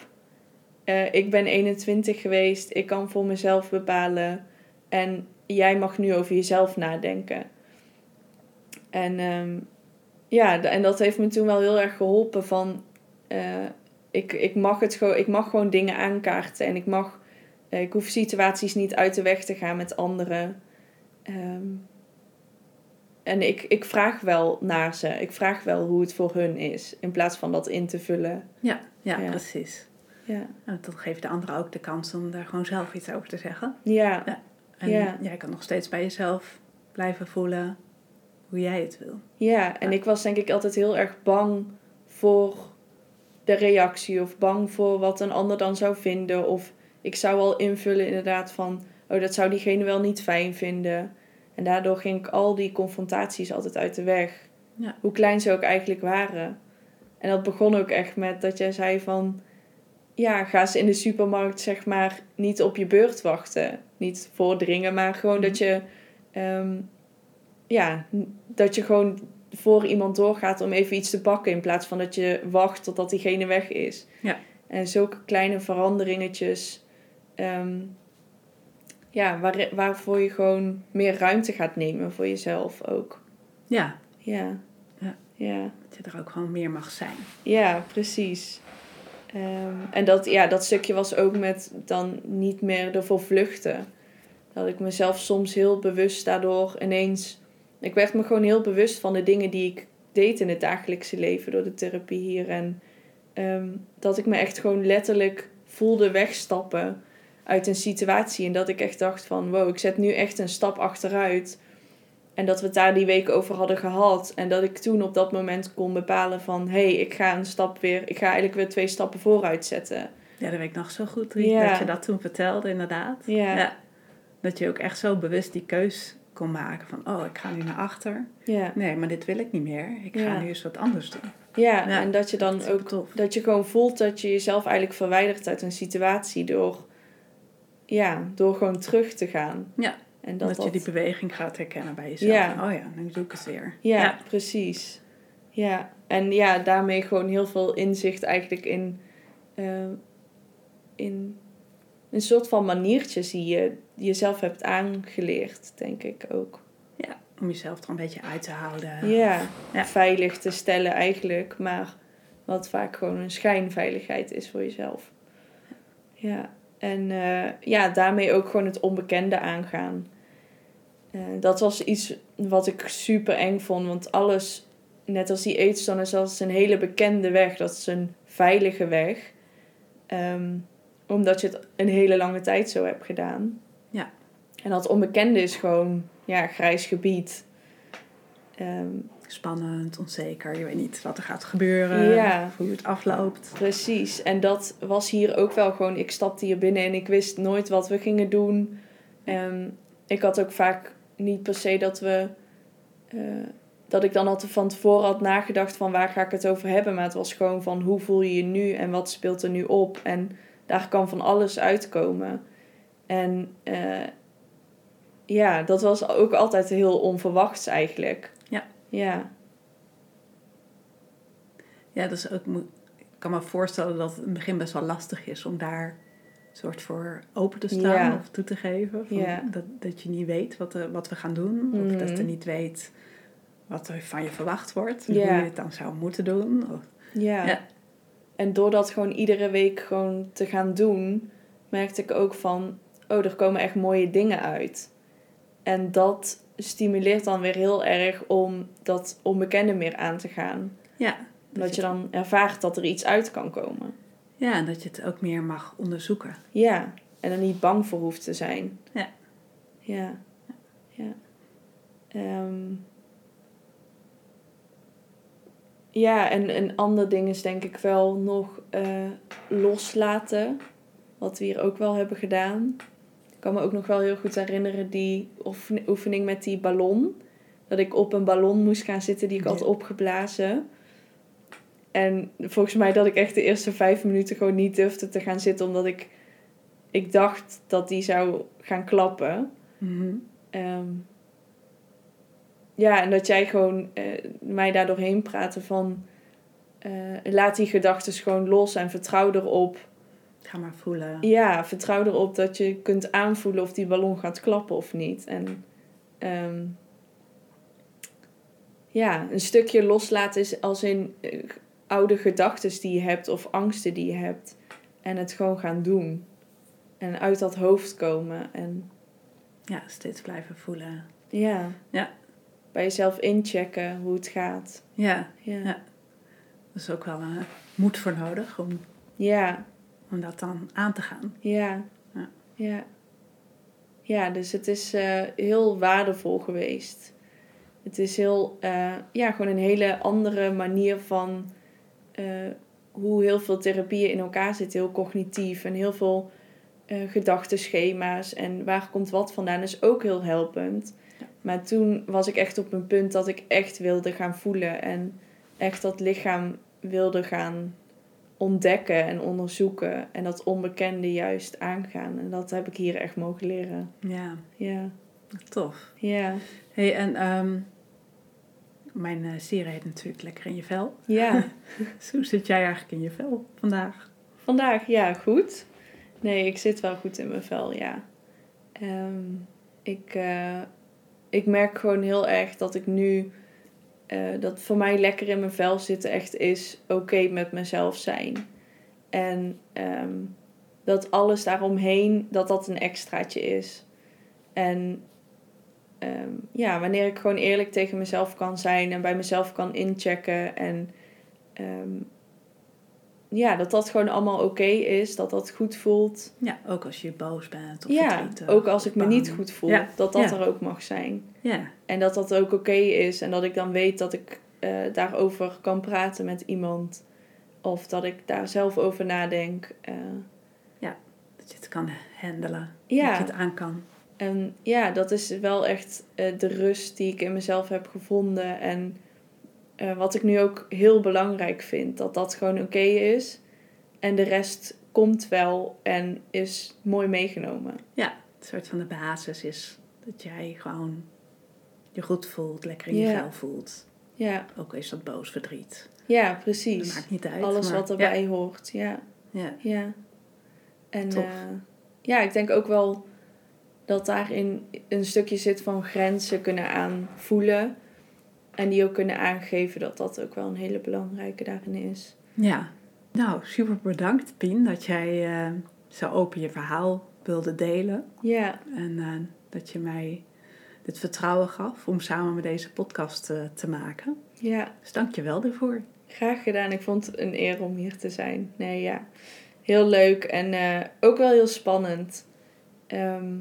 eh, ik ben 21 geweest. Ik kan voor mezelf bepalen. En jij mag nu over jezelf nadenken. En ehm, ja, en dat heeft me toen wel heel erg geholpen van... eh, ik, ik, mag het gewoon, ik mag gewoon dingen aankaarten. En ik mag... eh, ik hoef situaties niet uit de weg te gaan met anderen. Ehm, en ik, ik vraag wel naar ze. Ik vraag wel hoe het voor hun is. In plaats van dat in te vullen. Ja, ja, Ja. precies. Ja. En dan geeft de ander ook de kans om daar gewoon zelf iets over te zeggen. Ja. En Ja. jij kan nog steeds bij jezelf blijven voelen hoe jij het wil. Ja. En Ja. ik was denk ik altijd heel erg bang voor de reactie. Of bang voor wat een ander dan zou vinden. Of ik zou al invullen inderdaad van... Oh, dat zou diegene wel niet fijn vinden. En daardoor ging ik al die confrontaties altijd uit de weg. Ja. Hoe klein ze ook eigenlijk waren. En dat begon ook echt met dat jij zei van... Ja, ga ze in de supermarkt zeg maar niet op je beurt wachten. Niet voordringen, maar gewoon dat je... ehm, ja, dat je gewoon voor iemand doorgaat om even iets te pakken... in plaats van dat je wacht totdat diegene weg is. Ja. En zulke kleine veranderingetjes... ehm, ja, waar, waarvoor je gewoon meer ruimte gaat nemen voor jezelf ook. Ja, Ja. Ja. Ja, dat je er ook gewoon meer mag zijn. ja precies. Ehm, en dat, ja, dat stukje was ook met dan niet meer ervoor vluchten. Dat ik mezelf soms heel bewust daardoor ineens... Ik werd me gewoon heel bewust van de dingen die ik deed in het dagelijkse leven door de therapie hier. En ehm, dat ik me echt gewoon letterlijk voelde wegstappen uit een situatie. En dat ik echt dacht van wow, ik zet nu echt een stap achteruit. En dat we het daar die week over hadden gehad. En dat ik toen op dat moment kon bepalen van hé, hey, ik ga een stap weer, ik ga eigenlijk weer twee stappen vooruit zetten. Ja, dat weet ik nog zo goed, Riet, dat je dat toen vertelde, inderdaad. Ja. ja. Dat je ook echt zo bewust die keus kon maken van, oh, ik ga nu naar achter. Ja. Nee, maar dit wil ik niet meer. Ik ga nu eens wat anders doen. Ja, en dat je dan ook, dat je gewoon voelt dat je jezelf eigenlijk verwijdert uit een situatie door, ja, door gewoon terug te gaan. Ja. En dat, dat, je die beweging gaat herkennen bij jezelf. Ja. oh ja, nu doe ik het weer. Ja, precies. Ja, en ja, daarmee gewoon heel veel inzicht eigenlijk in, uh, in een soort van maniertjes die je jezelf hebt aangeleerd, denk ik ook. Ja, om jezelf er een beetje uit te houden. Ja, ja, veilig te stellen eigenlijk, maar wat vaak gewoon een schijnveiligheid is voor jezelf. Ja, en uh, ja, daarmee ook gewoon het onbekende aangaan. Uh, dat was iets wat ik super eng vond, want alles, net als die eetstand, is als een hele bekende weg. Dat is een veilige weg. Um, omdat je het een hele lange tijd zo hebt gedaan. Ja. En dat onbekende is gewoon, ja, grijs gebied. Ehm, Spannend, onzeker. Je weet niet wat er gaat gebeuren. Ja. Hoe het afloopt. Precies. En dat was hier ook wel gewoon... Ik stapte hier binnen en ik wist nooit wat we gingen doen. Um, ik had ook vaak niet per se dat we... Uh, dat ik dan altijd van tevoren had nagedacht van waar ga ik het over hebben. Maar het was gewoon van hoe voel je je nu en wat speelt er nu op. En daar kan van alles uitkomen. En uh, ja, dat was ook altijd heel onverwachts eigenlijk. Ja. Ja. Ja, dus ook, ik kan me voorstellen dat het in het begin best wel lastig is om daar soort voor open te staan of toe te geven. Van ja. dat, dat je niet weet wat, uh, wat we gaan doen. Of dat je mhm. niet weet wat er van je verwacht wordt. Hoe je het dan zou moeten doen. Of, ja. En door dat gewoon iedere week gewoon te gaan doen, merkte ik ook van, oh, er komen echt mooie dingen uit. En dat stimuleert dan weer heel erg om dat onbekende meer aan te gaan. Ja. Dat, je dan ervaart dat er iets uit kan komen. Ja, en dat je het ook meer mag onderzoeken. Ja, en er niet bang voor hoeft te zijn. Ja. Ja. Ja. Um, ja, en een ander ding is denk ik wel nog uh, loslaten. Wat we hier ook wel hebben gedaan. Ik kan me ook nog wel heel goed herinneren die oefening met die ballon. Dat ik op een ballon moest gaan zitten die ik had opgeblazen. En volgens mij dat ik echt de eerste vijf minuten gewoon niet durfde te gaan zitten. Omdat ik, ik dacht dat die zou gaan klappen. Mm ja, en dat jij gewoon uh, mij daar doorheen praten van... Uh, laat die gedachten gewoon los en vertrouw erop. Ga maar voelen. Ja, vertrouw erop dat je kunt aanvoelen of die ballon gaat klappen of niet. En um, ja, een stukje loslaten is als in uh, oude gedachten die je hebt of angsten die je hebt. En het gewoon gaan doen. En uit dat hoofd komen. En... Ja, steeds blijven voelen. Ja. Ja, bij jezelf inchecken hoe het gaat. Ja, ja. ja. Dat is ook wel uh, moed voor nodig om, ja. om dat dan aan te gaan. Ja. Ja, ja. ja dus het is uh, heel waardevol geweest. Het is heel, uh, ja, gewoon een hele andere manier van hoe heel veel therapieën in elkaar zitten. Heel cognitief en heel veel gedachtenschema's en waar komt wat vandaan is ook heel helpend. Maar toen was ik echt op een punt dat ik echt wilde gaan voelen en echt dat lichaam wilde gaan ontdekken en onderzoeken en dat onbekende juist aangaan. En dat heb ik hier echt mogen leren. Ja. Ja. Tof. Ja. hey, en um, mijn uh, serie heet natuurlijk Lekker in je vel. Ja. dus hoe zit jij eigenlijk in je vel vandaag? Vandaag, ja, goed. Nee, ik zit wel goed in mijn vel, ja. Um, ik... Uh, ik merk gewoon heel erg dat ik nu, uh, dat voor mij lekker in mijn vel zitten echt is oké met mezelf zijn. En um, dat alles daaromheen, dat dat een extraatje is. En ehm, ja, wanneer ik gewoon eerlijk tegen mezelf kan zijn en bij mezelf kan inchecken. En ehm, ja, dat dat gewoon allemaal oké is, dat dat goed voelt. Ja, ook als je boos bent of Ja, ook als ik me niet goed voel, Ja, dat dat ja. er ook mag zijn. Ja, En dat dat ook oké is en dat ik dan weet dat ik eh, daarover kan praten met iemand. Of dat ik daar zelf over nadenk. eh. dat je het kan handelen. Ja. Dat je het aan kan. En ja, dat is wel echt eh, de rust die ik in mezelf heb gevonden. En eh, wat ik nu ook heel belangrijk vind, dat dat gewoon oké is. En de rest komt wel en is mooi meegenomen. Ja, een soort van de basis is dat jij gewoon je goed voelt, lekker in je vel voelt. Ja, Ook is dat boos verdriet. ja Dat precies. maakt niet uit. Alles maar- wat erbij hoort, ja. Ja, Ja. En eh, ja, ik denk ook wel dat daarin een stukje zit van grenzen kunnen aanvoelen. En die ook kunnen aangeven dat dat ook wel een hele belangrijke daarin is. ja. Nou, super bedankt Pien dat jij eh, zo open je verhaal wilde delen. Ja, En eh, dat je mij dit vertrouwen gaf om samen met deze podcast eh, te maken. ja, Dus dank je wel daarvoor. graag gedaan. Ik vond het een eer om hier te zijn. Nee, ja. Heel leuk en ook wel heel spannend. Ehm,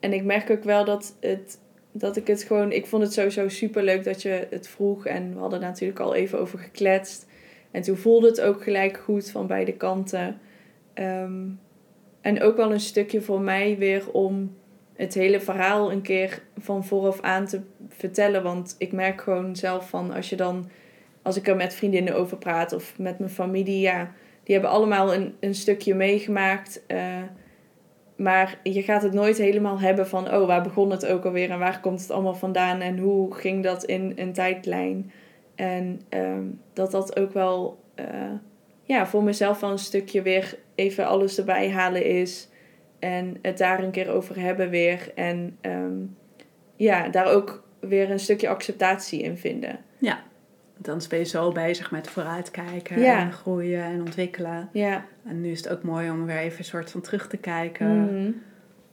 en ik merk ook wel dat, het, dat ik het gewoon... Ik vond het sowieso super leuk dat je het vroeg. En we hadden natuurlijk al even over gekletst. En toen voelde het ook gelijk goed van beide kanten. Ehm, en ook wel een stukje voor mij weer om het hele verhaal een keer van vooraf aan te vertellen. Want ik merk gewoon zelf van als je dan... Als ik er met vriendinnen over praat of met mijn familie, ja... Die hebben allemaal een, een stukje meegemaakt. eh, maar je gaat het nooit helemaal hebben van... Oh, waar begon het ook alweer en waar komt het allemaal vandaan? En hoe ging dat in een tijdlijn? En ehm, dat dat ook wel... eh, ja, voor mezelf wel een stukje weer even alles erbij halen is. En het daar een keer over hebben weer. En ehm, ja, daar ook weer een stukje acceptatie in vinden. Ja, dan ben je zo bezig met vooruitkijken Ja. en groeien en ontwikkelen. Ja. En nu is het ook mooi om weer even een soort van terug te kijken. Mhm.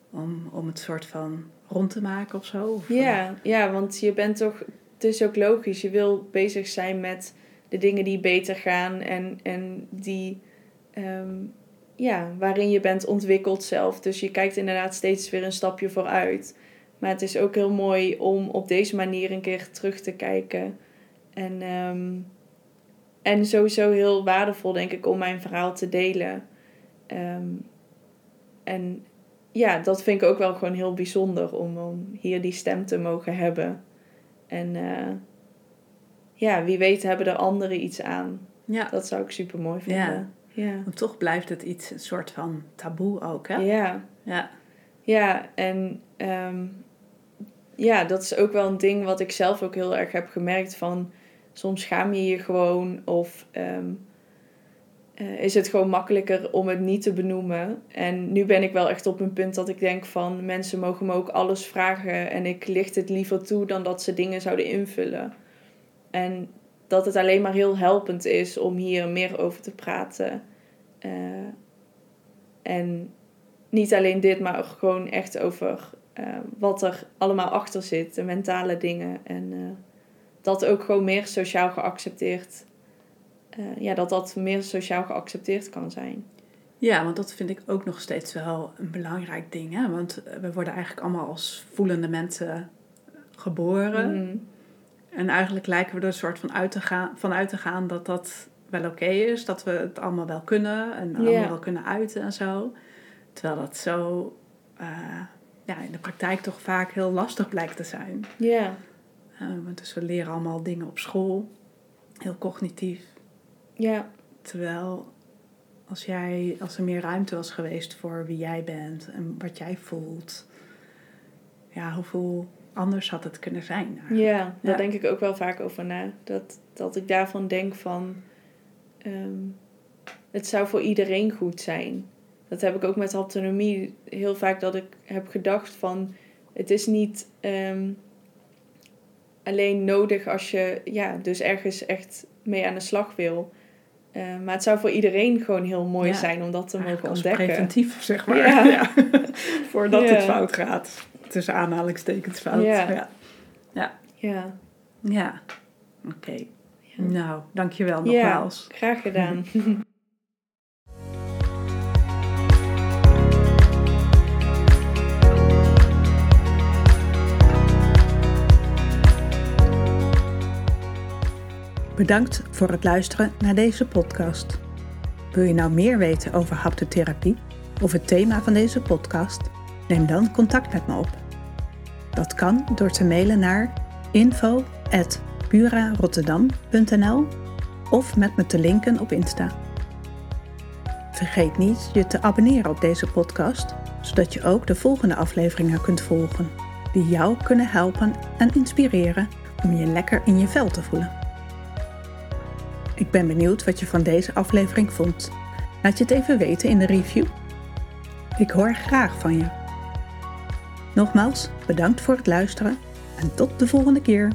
Om, om het soort van rond te maken of zo. Of, Ja, ja, want je bent toch... Het is ook logisch. Je wil bezig zijn met de dingen die beter gaan. En, en die... ehm, ja, waarin je bent ontwikkeld zelf. Dus je kijkt inderdaad steeds weer een stapje vooruit. Maar het is ook heel mooi om op deze manier een keer terug te kijken. En, ehm, en sowieso heel waardevol, denk ik, om mijn verhaal te delen. Ehm, en ja, dat vind ik ook wel gewoon heel bijzonder om, om hier die stem te mogen hebben. En eh, ja, wie weet hebben er anderen iets aan. ja. Dat zou ik super mooi vinden. Ja. Want toch blijft het iets, een soort van taboe ook, hè? Ja. Ja. Ja, en ehm, ja, dat is ook wel een ding wat ik zelf ook heel erg heb gemerkt van soms schaam je je gewoon of ehm, eh, is het gewoon makkelijker om het niet te benoemen. En nu ben ik wel echt op een punt dat ik denk van mensen mogen me ook alles vragen en ik licht het liever toe dan dat ze dingen zouden invullen. En dat het alleen maar heel helpend is om hier meer over te praten. Eh, en niet alleen dit, maar gewoon echt over eh, wat er allemaal achter zit, de mentale dingen. En dat ook gewoon meer sociaal geaccepteerd, eh, ja, dat dat meer sociaal geaccepteerd kan zijn. ja, want dat vind ik ook nog steeds wel een belangrijk ding, hè? Want eh, we worden eigenlijk allemaal als voelende mensen geboren. Mhm. En eigenlijk lijken we er een soort van uit te gaan, van uit te gaan dat dat wel oké is. Dat we het allemaal wel kunnen en allemaal wel kunnen uiten en zo. Terwijl dat zo eh, ja, in de praktijk toch vaak heel lastig blijkt te zijn. Ja, Eh, dus we leren allemaal dingen op school, heel cognitief. ja, Terwijl als, jij, als er meer ruimte was geweest voor wie jij bent en wat jij voelt, ja, hoeveel anders had het kunnen zijn? ja, daar Ja. denk ik ook wel vaak over na. Dat, dat ik daarvan denk van, ehm, het zou voor iedereen goed zijn. Dat heb ik ook met autonomie heel vaak dat ik heb gedacht van, het is niet ehm, alleen nodig als je ja, dus ergens echt mee aan de slag wil. Eh, maar het zou voor iedereen gewoon heel mooi Ja. zijn om dat te mogen ontdekken. preventief, zeg maar. Ja. Ja. Voordat het fout gaat. tussen aanhalingstekens fout. Ja. Ja. Ja. Oké. Nou, dankjewel ja nogmaals. graag gedaan. Bedankt voor het luisteren naar deze podcast. Wil je nou meer weten over haptotherapie of het thema van deze podcast? Neem dan contact met me op. Dat kan door te mailen naar info@purarotterdam.nl of met me te linken op Insta. Vergeet niet je te abonneren op deze podcast, zodat je ook de volgende afleveringen kunt volgen, die jou kunnen helpen en inspireren om je lekker in je vel te voelen. Ik ben benieuwd wat je van deze aflevering vond. Laat je het even weten in de review. Ik hoor graag van je. Nogmaals, bedankt voor het luisteren en tot de volgende keer.